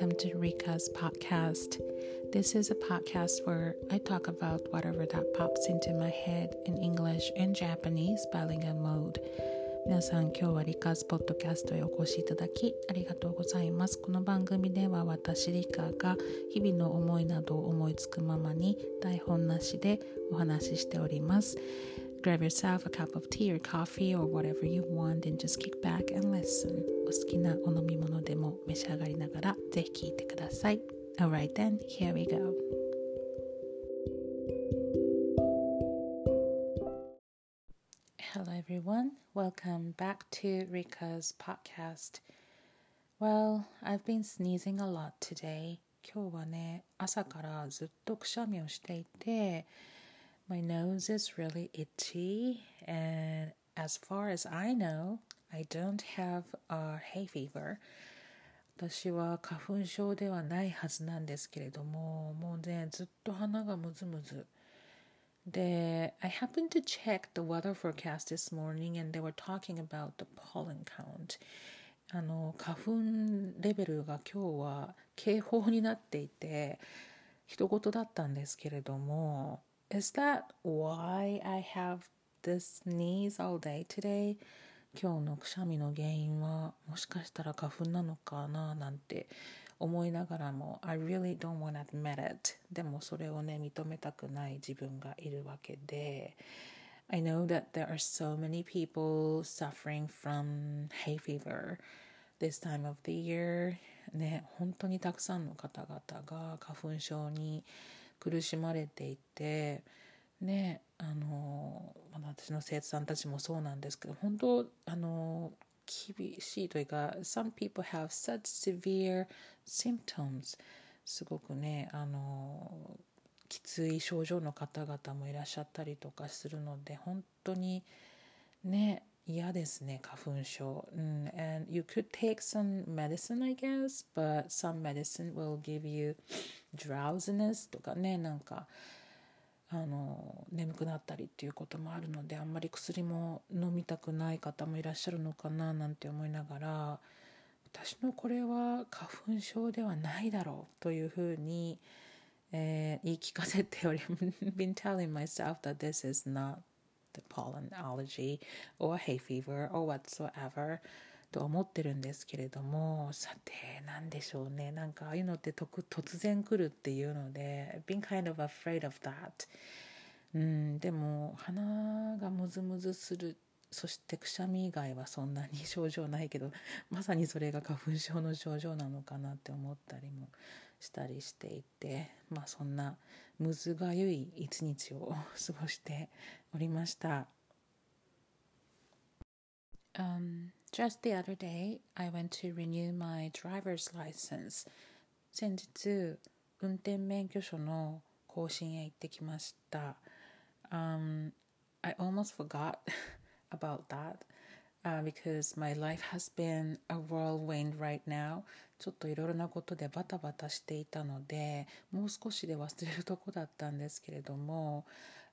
welcome to Rika's podcast. This is a podcast where I talk about whatever that pops into my head in English and Japanese bilingual mode. 皆さん今日はリカーズポッドキャストへお越しいただきありがとうございます。この番組では私リカが日々の思いなどを思いつくままに台本なしでお話ししております。Grab yourself a cup of tea or coffee or whatever you want and just kick back and listen. お好きなお飲み物でも召し上がりながらぜひ聞いてください。Alright then, here we go. Hello everyone, welcome back to Rika's podcast. Well, I've been sneezing a lot today. 今日はね、朝からずっとくしゃみをしていて、My nose is really itchy, and as far as I know, I don't have a hay fever. 私は花粉症ではないはずなんですけれども、もうね、ずっと鼻がムズムズ。で、I happened to check the weather forecast this morning and they were talking about the pollen count. あの、花粉レベルが今日は警報になっていて、一言だったんですけれども、Is that why I have this sneeze all day today? 今日のくしゃみの原因はもしかしたら花粉なのかななんて思いながらも I really don't want to admit it でもそれをね認めたくない自分がいるわけで I know that there are so many people suffering from hay fever this time of the year ね本当にたくさんの方々が花粉症に苦しまれていてねあの私の生徒さんたちもそうなんですけど本当あの厳しいというか Some people have such severe symptoms すごくねあのきつい症状の方々もいらっしゃったりとかするので本当にね嫌ですね花粉症、うん、and you could take some medicine I guess but some medicine will give you drowsiness とかねなんかあの眠くなったりっていうこともあるのであんまり薬も飲みたくない方もいらっしゃるのかななんて思いながら私のこれは花粉症ではないだろうというふうに、えー、言い聞かせており been telling myself that this is not the pollen allergy or hay fever or whatsoever と思ってるんですけれどもさて何でしょうね。なんかああいうのって突然来るっていうので been kind of afraid of that うんでも鼻がムズムズする。そしてくしゃみ以外はそんなに 症状ないけどまさにそれが花粉症の症状なのかなって思ったりもしたりしていてまあそんなむずがゆい一日を 過ごしておりました。Um, just the other day, I went to renew my driver's license. 先日、運転免許証の更新へ行ってきました。Um, I almost forgot about that. uh, because my life has been a whirlwind right now ちょっといろいろなことでバタバタしていたのでもう少しで忘れるとこだったんですけれども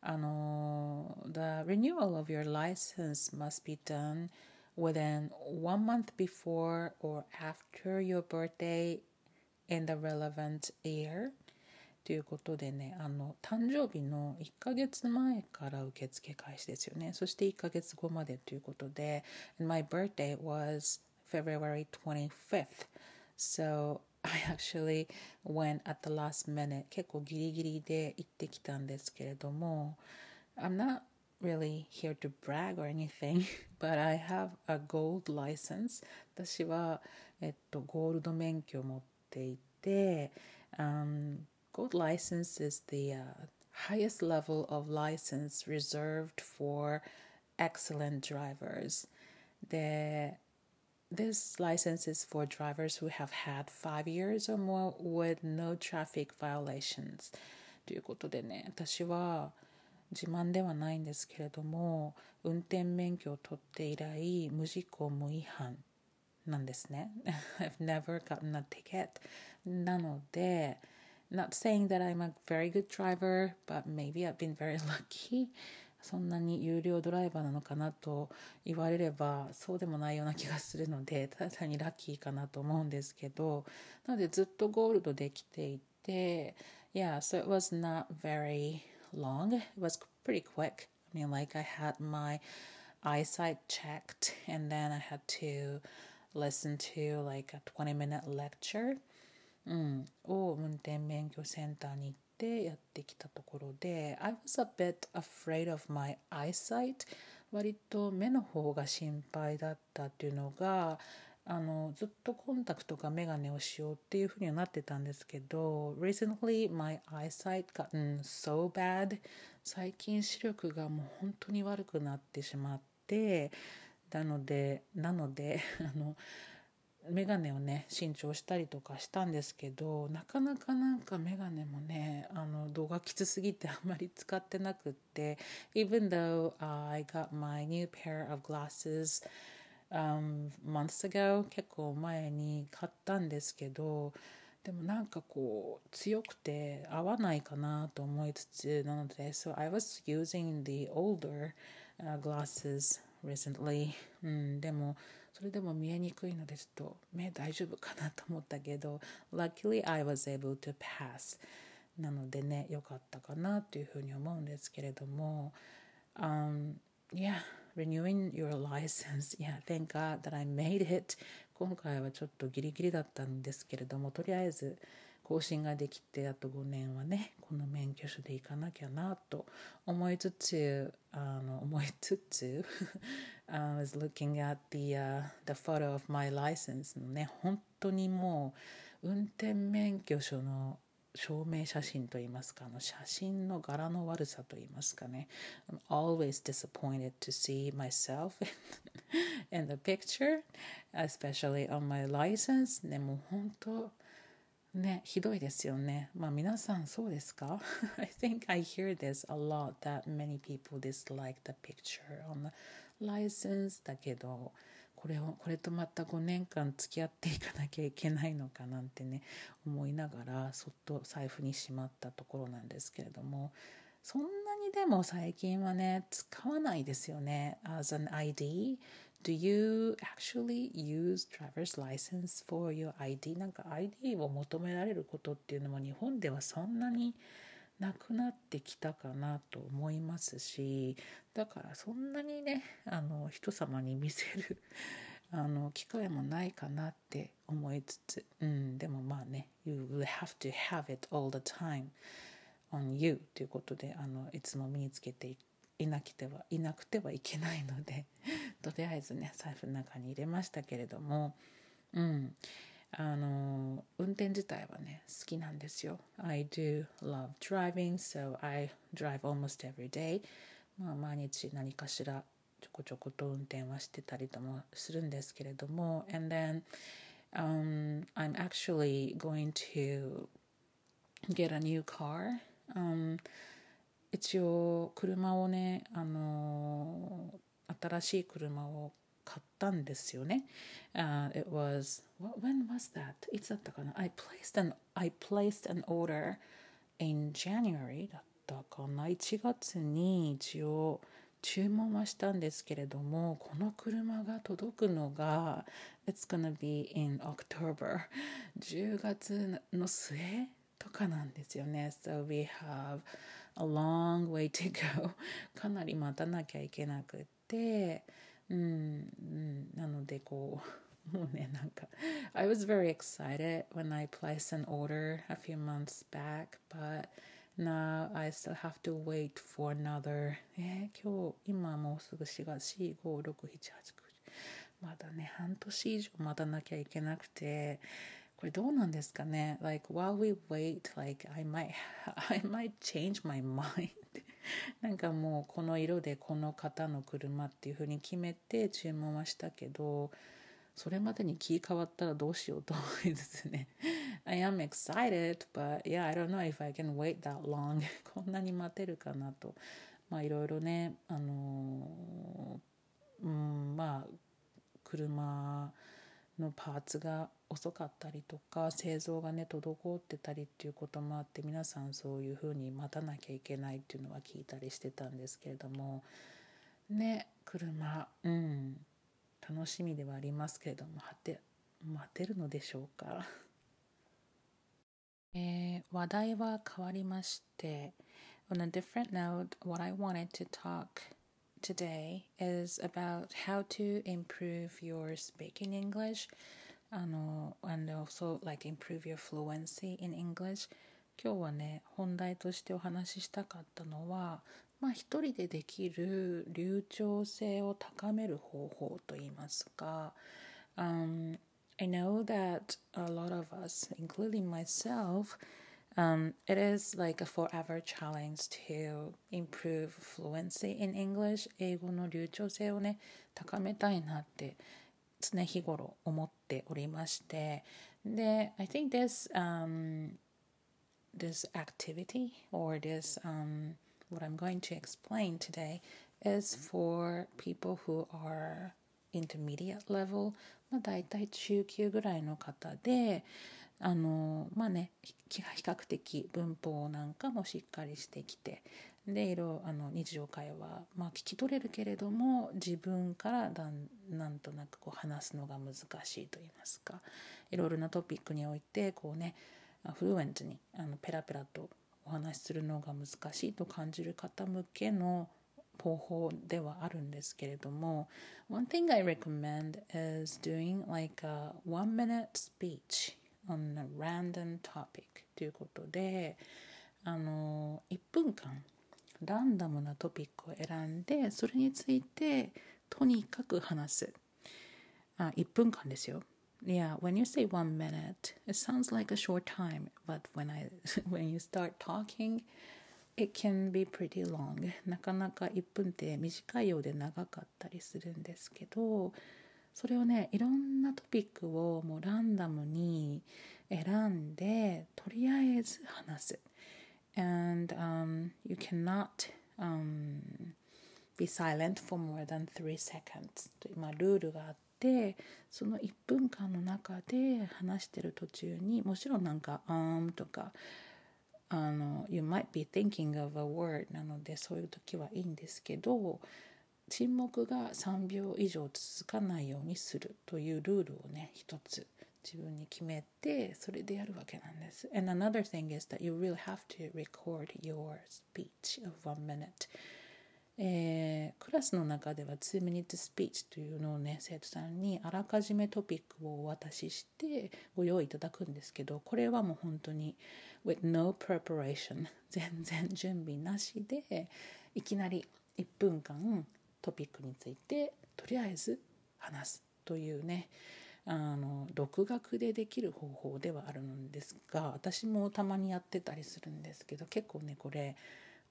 あの The renewal of your license must be done within one month before or after your birthday in the relevant year ということでね、あの、誕生日の1ヶ月前から受付開始ですよね。そして1ヶ月後までということで、my birthday was February 25th. So I actually went at the last minute. 結構ギリギリで行ってきたんですけれども、I'm not really here to brag or anything, but I have a gold license. 私は、えっと、ゴールド免許を持っていて、um, Gold license is the uh, highest level of license reserved for excellent drivers. The, this license is for drivers who have had five years or more with no traffic violations. ということでね、私は 自慢ではないんですけれども、運転免許を取って以来、無事故無違反なんですね。I've never gotten a ticket. なので、Not saying that I'm a very good driver, but maybe I've been very lucky. そんなに有料ドライバーなのかなと言われればそうでもないような気がするのでただ単にラッキーかなと思うんですけどなのでずっとゴールドできていて Yeah, so it was not very long. It was pretty quick. I mean, like I had my eyesight checked and then I had to listen to like a 20 minute lecture、うん、を運転免許センターに行ってやってきたところで I was a bit afraid of my eyesight 割と目の方が心配だったっていうのが あのずっとコンタクトかメガネをしようっていうふうにはなってたんですけど Recently my eyesight gotten so bad 最近視力がもう本当に悪くなってしまってなのでなので あのメガネをね新調したりとかしたんですけどなかなかなんかメガネもねあの動画きつすぎてあんまり使ってなくって Even though I got my new pair of glasses um, months ago 結構前に買ったんですけどでもなんかこう強くて合わないかなと思いつつなので So I was using the older、uh, glasses recently、うん、でもそれでも見えにくいのでちょっと目大丈夫かなと思ったけど Luckily I was able to pass. なのでね良かったかなというふうに思うんですけれども、um, Yeah. Renewing your license. Yeah, thank God that I made it. 今回はちょっとギリギリだったんですけれども、とりあえず更新ができて、あと5年はね、この免許証で行かなきゃなと思いつつ、あの思いつつ I was looking at the,、uh, the photo of my license のね、本当にもう運転免許証の証明写真といいますか、あの写真の柄の悪さといいますかね。I'm always disappointed to see myself in the picture, especially on my license. ね、もう本当、ね、ひどいですよね。まあ皆さんそうですか ?I think I hear this a lot that many people dislike the picture on the license だけど、これをこれとまた5年間付き合っていかなきゃいけないのかなんてね思いながらそっと財布にしまったところなんですけれどもそんなにでも最近はね使わないですよね as an ID Do you actually use driver's license for your ID? なんか ID を求められることっていうのも日本ではそんなになくなってきたかなと思いますしだからそんなにねあの人様に見せる あの機会もないかなって思いつつ、うん、でもまあね You will have to have it all the time on you ということであのいつも身につけていなくてはいなくてはいけないので とりあえずね財布の中に入れましたけれどもうん。あの運転自体はね好きなんですよ I do love driving so I drive almost every day まあ毎日何かしらちょこちょこと運転はしてたりともするんですけれども and then um, I'm actually going to get a new car、um, 一応車をねあの新しい車を買ったんですよね。Uh, it was, what, when was that? いつだったかな I placed an, I placed an order in January だったかな ?1 月に一応注文はしたんですけれども、この車が届くのが It's gonna be in October 10月の末とかなんですよね。So we have a long way to go かなり待たなきゃいけなくて、うん、うん、なのでこうもうねなんか I was very excited when I placed an order a few months back but now I still have to wait for another えー、今日今もうすぐ4月4 5 6 7 8 9まだね半年以上待たなきゃいけなくてこれどうなんですかね Like while we wait like I might I might change my mind なんかもうこの色でこの型の車っていう風に決めて注文はしたけどそれまでに気変わったらどうしようと思いつつね。I am excited but yeah I don't know if I can wait that long. こんなに待てるかなと。まあいろいろねあのうんまあ車のパーツが遅かったりとか製造がね滞ってたりっていうこともあって皆さんそういうふうに待たなきゃいけないっていうのは聞いたりしてたんですけれどもね車うん楽しみではありますけれども待て待てるのでしょうか、えー、話題は変わりまして On a different note, what I wanted to talk today is about how to improve your speaking English あの and also like improve your fluency in English 今日はね本題としてお話ししたかったのはまあ一人でできる流暢性を高める方法といいますか、um, I know that a lot of us, including myself, Um, it is like a forever challenge to improve fluency in English 英語の流暢性をね高めたいなって常日頃思っておりましてで I think this、um, this activity or this um, what I'm going to explain today is for people who are intermediate level まあ大体中級ぐらいの方であのまあね比較的文法なんかもしっかりしてきてでいろあの日常会話、まあ、聞き取れるけれども自分からだんなんとなくこう話すのが難しいと言いますか。いろいろなトピックにおいてこうねフルエントにあのペラペラとお話しするのが難しいと感じる方向けの方法ではあるんですけれども One thing I recommend is doing like a one minute speech on a random topic ということであの1分間ランダムなトピックを選んでそれについてとにかく話すあ1分間ですよ Yeah, when you say one minute, it sounds like a short time, but when I when you start talking, it can be pretty long. なかなか1分って短いようで長かったりするんですけど、それをねいろんなトピックをもうランダムに選んでとりあえず話す and、um, you cannot、um, be silent for more than three seconds. という、まあ、ルールがあってその1分間の中で話してる途中にもちろんなんか「um」とかあの You might be thinking of a word なのでそういう時はいいんですけど沈黙が3秒以上続かないようにするというルールをね一つ自分に決めてそれでやるわけなんです。And another thing is that you really have to record your speech of one minute. えー、クラスの中では2 minute speech というのをね生徒さんにあらかじめトピックをお渡ししてご用意いただくんですけどこれはもう本当に with no preparation 全然準備なしでいきなり1分間トピックについてとりあえず話すというねあの独学でできる方法ではあるんですが私もたまにやってたりするんですけど結構ねこれ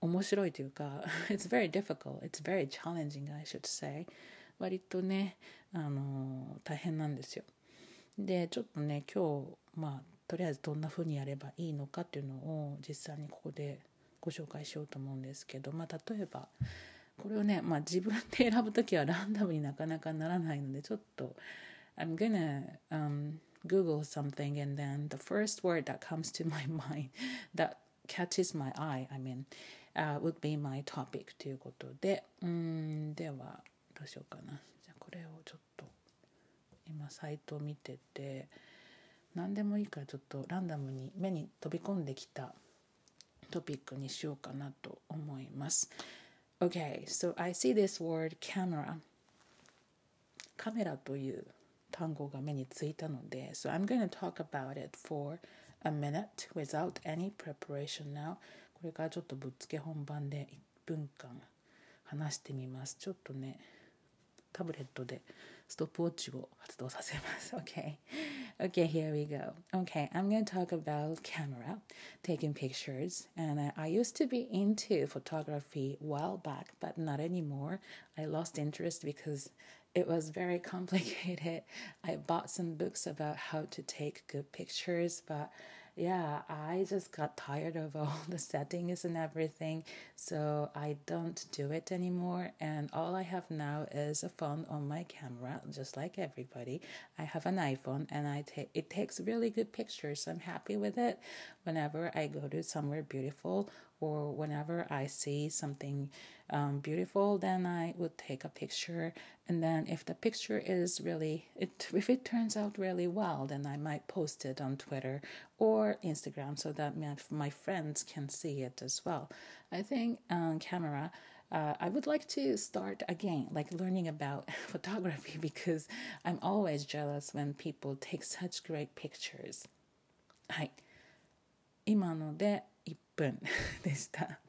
面白いというか It's very difficult It's very challenging I should say 割とねあの大変なんですよ。でちょっとね今日まあとりあえずどんな風にやればいいのかっていうのを実際にここでご紹介しようと思うんですけどまあ例えばこれをね、まあ、自分で選ぶ時はランダムになかなかならないのでちょっと I'm gonna、um, Google something and then the first word that comes to my mind that catches my eye I mean、uh, would be my topic ということでうんではどうしようかなじゃこれをちょっと今サイトを見てて何でもいいからちょっとランダムに目に飛び込んできたトピックにしようかなと思います。Okay, so I see this word camera. カメラという単語が目についたので、so I'm going to talk about it for a minute without any preparation now. これからちょっとぶっつけ本番で1分間話してみます。ちょっとね、タブレットでストップウォッチを発動させます。Okay. Okay, here we go. Okay, I'm going to talk about camera, taking pictures. And I, I used to be into photography a while back, but not anymore. I lost interest because it was very complicated. I bought some books about how to take good pictures, but yeah, I just got tired of all the settings and everything, so I don't do it anymore. And all I have now is a phone on my camera, just like everybody. I have an iPhone, and I take it takes really good pictures. So I'm happy with it. Whenever I go to somewhere beautiful or whenever I see something um, beautiful, then I would take a picture. And then if the picture is really, it, if it turns out really well, then I might post it on Twitter or Instagram so that my, my friends can see it as well. I think um, camera. Uh, I would like to start again, like learning about photography, because I'm always jealous when people take such great pictures. はい。今ので1分 でした。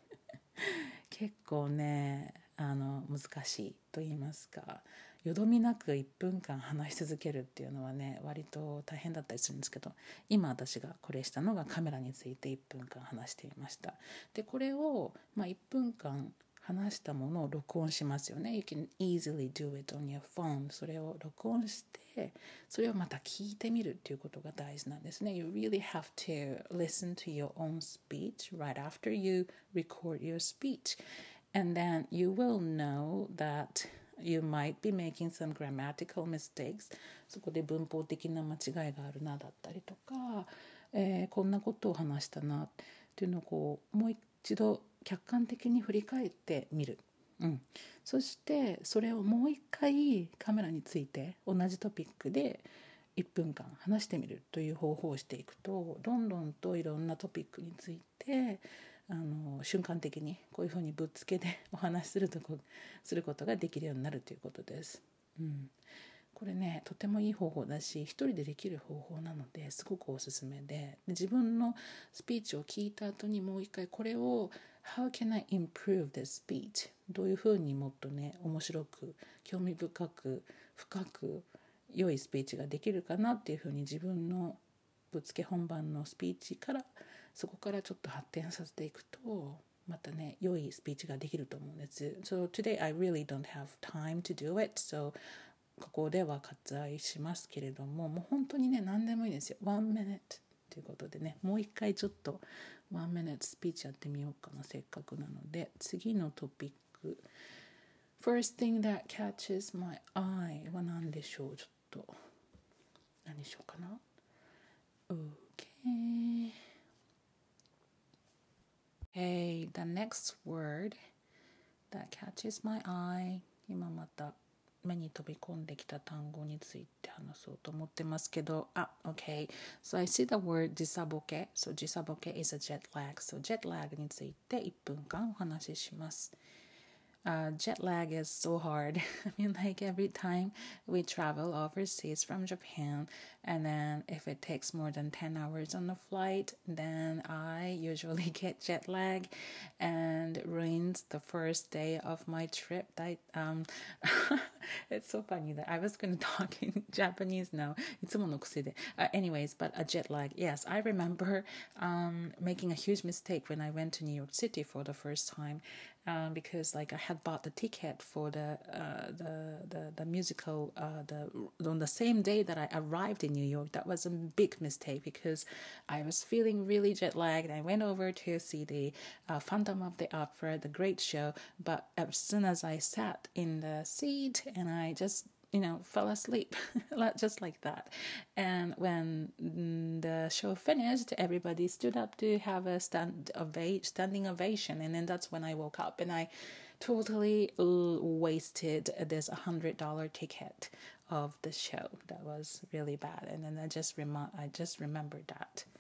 結構ねあの難しいと言いますかよどみなく1分間話し続けるっていうのはね割と大変だったりするんですけど今私がこれしたのがカメラについて1分間話していました。でこれを、まあ、1分間話したものを録音しますよね。You can easily do it on your phone. それを録音して、それをまた聞いてみるっていうことが大事なんですね。You really have to listen to your own speech right after you record your speech. And then you will know that you might be making some grammatical mistakes. そこで文法的な間違いがあるなだったりとか、えー、こんなことを話したなっていうのをこうもう一度客観的に振り返ってみる、うん、そしてそれをもう一回カメラについて同じトピックで1分間話してみるという方法をしていくとどんどんといろんなトピックについてあの瞬間的にこういうふうにぶっつけで お話しするとこすることができるようになるということです。うん、これねとてもいい方法だし一人でできる方法なのですごくおすすめで。で自分のスピーチを聞いた後にもう一回これを How can I improve the speech? どういうふうにもっとね面白く興味深く深く良いスピーチができるかなっていうふうに自分のぶつけ本番のスピーチからそこからちょっと発展させていくとまたね良いスピーチができると思うんです。So today I really don't have time to do it. So ここでは割愛しますけれどももう本当にね何でもいいですよ。One minute ということでねもう一回ちょっとワンミニットスピーチやってみようかなせっかくなので。次のトピック。First thing that catches my eye は何でしょう？ちょっと。何しようかな？Okay Hey the next word that catches my eye 今また目に飛び込んできた単語について話そうと思ってますけど、あ、OK。So I see the word 時差ボケ。So 時差ボケ is a jet lag. So jet lag について1分間お話しします。Uh, jet lag is so hard. I mean, like every time we travel overseas from Japan, and then if it takes more than 10 hours on the flight, then I usually get jet lag and ruins the first day of my trip. That, um, it's so funny that I was going to talk in Japanese now. Uh, anyways, but a jet lag. Yes, I remember um, making a huge mistake when I went to New York City for the first time um, because like I had bought the ticket for the uh, the, the the musical uh, the on the same day that I arrived in New York. That was a big mistake because I was feeling really jet lagged. I went over to see the uh, Phantom of the Opera, the great show, but as soon as I sat in the seat and I just you know, fell asleep just like that. And when mm, the show finished, everybody stood up to have a stand ova- standing ovation, and then that's when I woke up and I totally wasted this hundred dollar ticket of the show. That was really bad, and then I just rem- I just remembered that.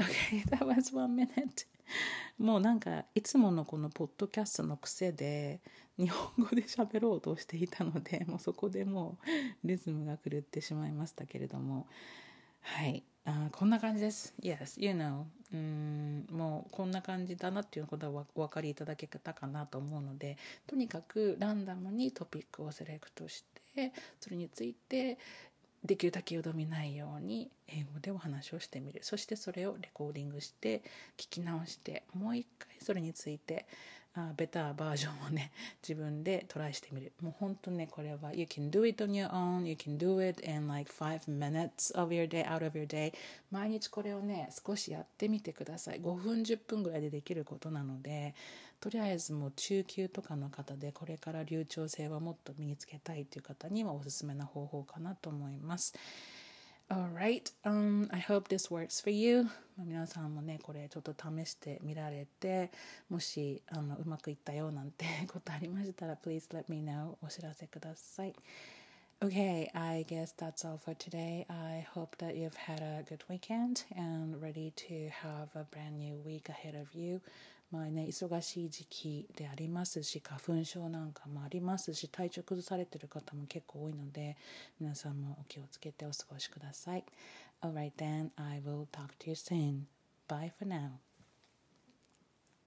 Okay, that was one minute. もうなんかいつものこのポッドキャストの癖で日本語で喋ろうとしていたので もうそこでもうリズムが狂ってしまいましたけれども。はい。あこんな感じです。Yes you know. うんもうこんな感じだなっていうことはお分かりいただけたかなと思うのでとにかくランダムにトピックをセレクトしてそれについてできるだけよどみないように英語でお話をしてみる。そしてそれをレコーディングして聞き直してもう一回それについてあベターバージョンをね 自分でトライしてみる。もう本当ねこれは You can do it on your own you can do it in like 5 minutes of your day out of your day. 毎日これをね少しやってみてください。5分10分ぐらいでできることなのでとりあえずもう中級とかの方でこれから流暢性はもっと身につけたいという方にはおすすめな方法かなと思います。Alright,、um, I hope this works for you. 皆さんもね、これちょっと試してみられて、もしあのうまくいったよなんてことありましたら、please let me know. お知らせください。Okay, I guess that's all for today. I hope that you've had a good weekend and ready to have a brand new week ahead of you. まあね、忙しい時期でありますし花粉症なんかもありますし体調崩されてる方も結構多いので皆さんもお気をつけてお過ごしください。Alright then, I will talk to you soon. Bye for now.